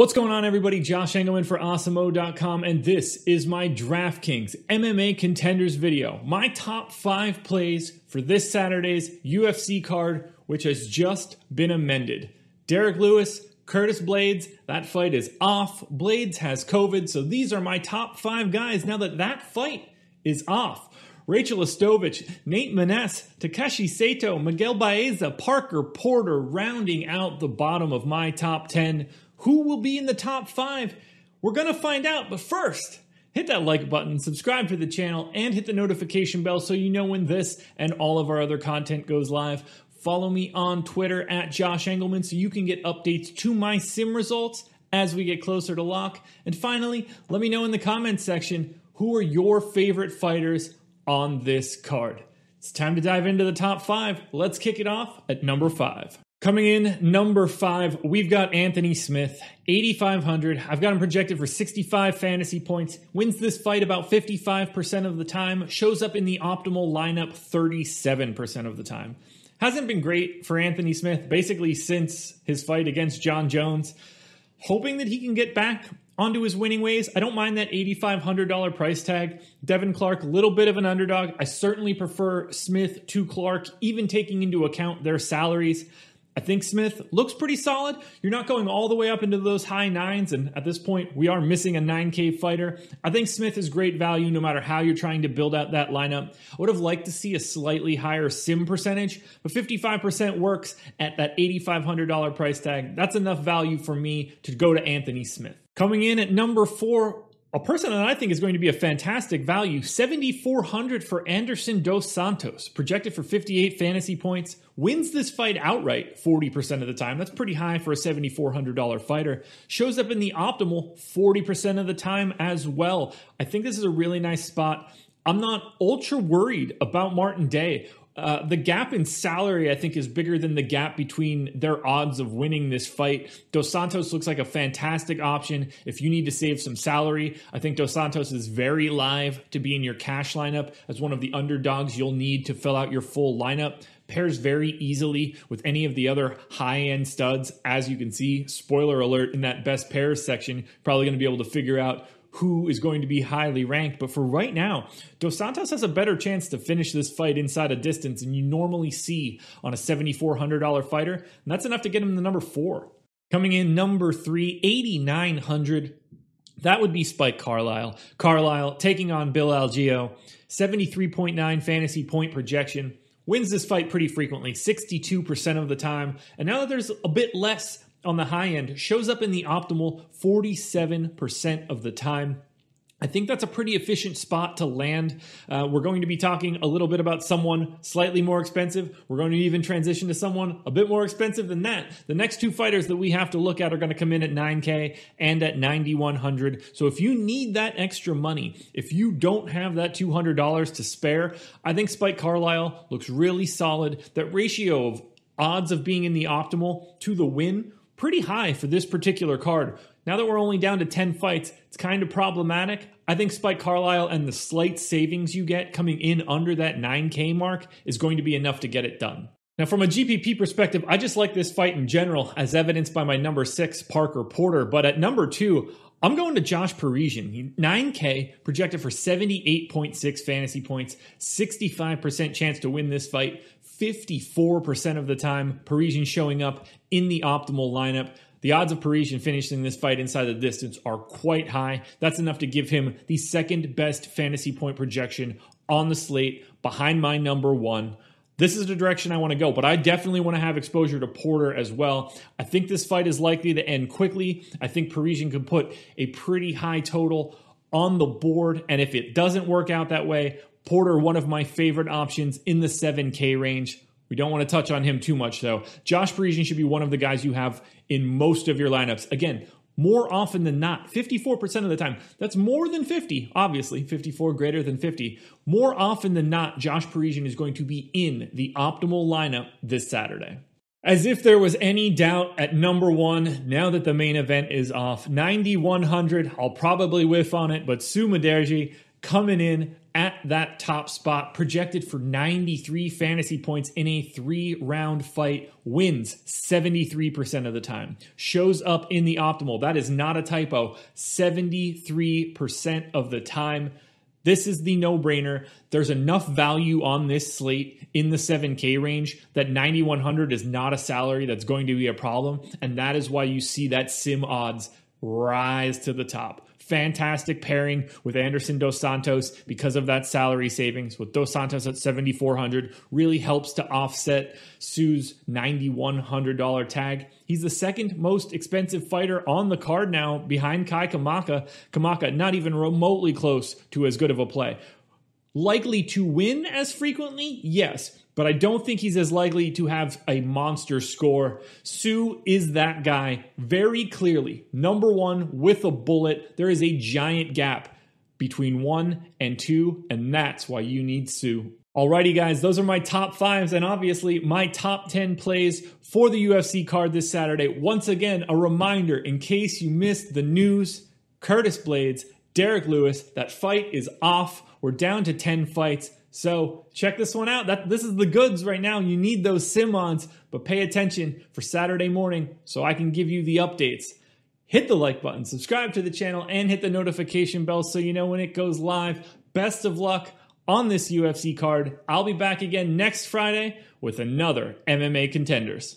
What's going on, everybody? Josh Engleman for Awesemo.com, and this is my DraftKings MMA Contenders video. My top five plays for this Saturday's UFC card, which has just been amended. Derrick Lewis, Curtis Blaydes, that fight is off. Blaydes has COVID, so these are my top five guys now that that fight is off. Rachel Ostovich, Nate Maness, Takashi Sato, Miguel Baeza, Parker Porter rounding out the bottom of my top 10. Who will be in the top five? We're going to find out, but first, hit that like button, subscribe to the channel, and hit the notification bell so you know when this and all of our other content goes live. Follow me on Twitter at Josh Engleman so you can get updates to my sim results as we get closer to lock. And finally, let me know in the comments section who are your favorite fighters on this card. It's time to dive into the top five. Let's kick it off at number five. Coming in number five, we've got Anthony Smith, 8,500. I've got him projected for 65 fantasy points. Wins this fight about 55% of the time. Shows up in the optimal lineup 37% of the time. Hasn't been great for Anthony Smith basically since his fight against Jon Jones. Hoping that he can get back onto his winning ways. I don't mind that $8,500 price tag. Devin Clark, little bit of an underdog. I certainly prefer Smith to Clark, even taking into account their salaries. I think Smith looks pretty solid. You're not going all the way up into those high nines, and at this point, we are missing a 9K fighter. I think Smith is great value no matter how you're trying to build out that lineup. I would have liked to see a slightly higher sim percentage, but 55% works at that $8,500 price tag. That's enough value for me to go to Anthony Smith. Coming in at number four, a person that I think is going to be a fantastic value, 7,400 for Anderson Dos Santos, projected for 58 fantasy points, wins this fight outright 40% of the time. That's pretty high for a $7,400 fighter. Shows up in the optimal 40% of the time as well. I think this is a really nice spot. I'm not ultra worried about Martin Day uh, the gap in salary, I think, is bigger than the gap between their odds of winning this fight. Dos Santos looks like a fantastic option if you need to save some salary. I think Dos Santos is very live to be in your cash lineup as one of the underdogs you'll need to fill out your full lineup. Pairs very easily with any of the other high end studs. As you can see, spoiler alert in that best pairs section, probably going to be able to figure out who is going to be highly ranked. But for right now, Dos Santos has a better chance to finish this fight inside a distance than you normally see on a $7,400 fighter. And that's enough to get him the number four. Coming in number three, 8,900. That would be Spike Carlisle. Carlisle taking on Bill Algeo, 73.9 fantasy point projection. Wins this fight pretty frequently, 62% of the time. And now that there's a bit less on the high end shows up in the optimal 47% of the time. I think that's a pretty efficient spot to land. Uh, we're going to be talking a little bit about someone slightly more expensive. We're going to even transition to someone a bit more expensive than that. The next two fighters that we have to look at are going to come in at 9K and at 9,100. So if you need that extra money, if you don't have that $200 to spare, I think Spike Carlisle looks really solid. That ratio of odds of being in the optimal to the win pretty high for this particular card. Now that we're only down to 10 fights, it's kind of problematic. I think Spike Carlisle and the slight savings you get coming in under that 9K mark is going to be enough to get it done. Now, from a GPP perspective, I just like this fight in general, as evidenced by my number six, Parker Porter. But at number two, I'm going to Josh Parisian. 9K projected for 78.6 fantasy points, 65% chance to win this fight, 54% of the time, Parisian showing up in the optimal lineup. The odds of Parisian finishing this fight inside the distance are quite high. That's enough to give him the second best fantasy point projection on the slate behind my number one this is the direction I want to go. But I definitely want to have exposure to Porter as well. I think this fight is likely to end quickly. I think Parisian could put a pretty high total on the board. And if it doesn't work out that way, Porter, one of my favorite options in the 7K range. We don't want to touch on him too much, though. Josh Parisian should be one of the guys you have in most of your lineups. Again, more often than not, 54% of the time. That's more than 50, obviously, 54 greater than 50. More often than not, Josh Parisian is going to be in the optimal lineup this Saturday. As if there was any doubt at number one, now that the main event is off, 9,100, I'll probably whiff on it, but Su Mudaerji coming in at that top spot, projected for 93 fantasy points in a three round fight, wins 73% of the time, shows up in the optimal. That is not a typo. 73% of the time. This is the no brainer. There's enough value on this slate in the 7K range that 9,100 is not a salary that's going to be a problem. And that is why you see that sim odds rise to the top fantastic pairing with Anderson Dos Santos because of that salary savings. With Dos Santos at 7400 really helps to offset Su's $9100 tag. He's the second most expensive fighter on the card now behind Kai Kamaka. Kamaka not even remotely close to as good of a play. Likely to win as frequently? Yes but I don't think he's as likely to have a monster score. Su is that guy very clearly. Number one with a bullet. There is a giant gap between one and two, and that's why you need Su. Alrighty, guys, those are my top fives, and obviously my top 10 plays for the UFC card this Saturday. Once again, a reminder in case you missed the news Curtis Blaydes, Derrick Lewis, that fight is off. We're down to 10 fights. So check this one out. That this is the goods right now. You need those Simmons, but pay attention for Saturday morning so I can give you the updates. Hit the like button, subscribe to the channel, and hit the notification bell so you know when it goes live. Best of luck on this UFC card. I'll be back again next Friday with another MMA contenders.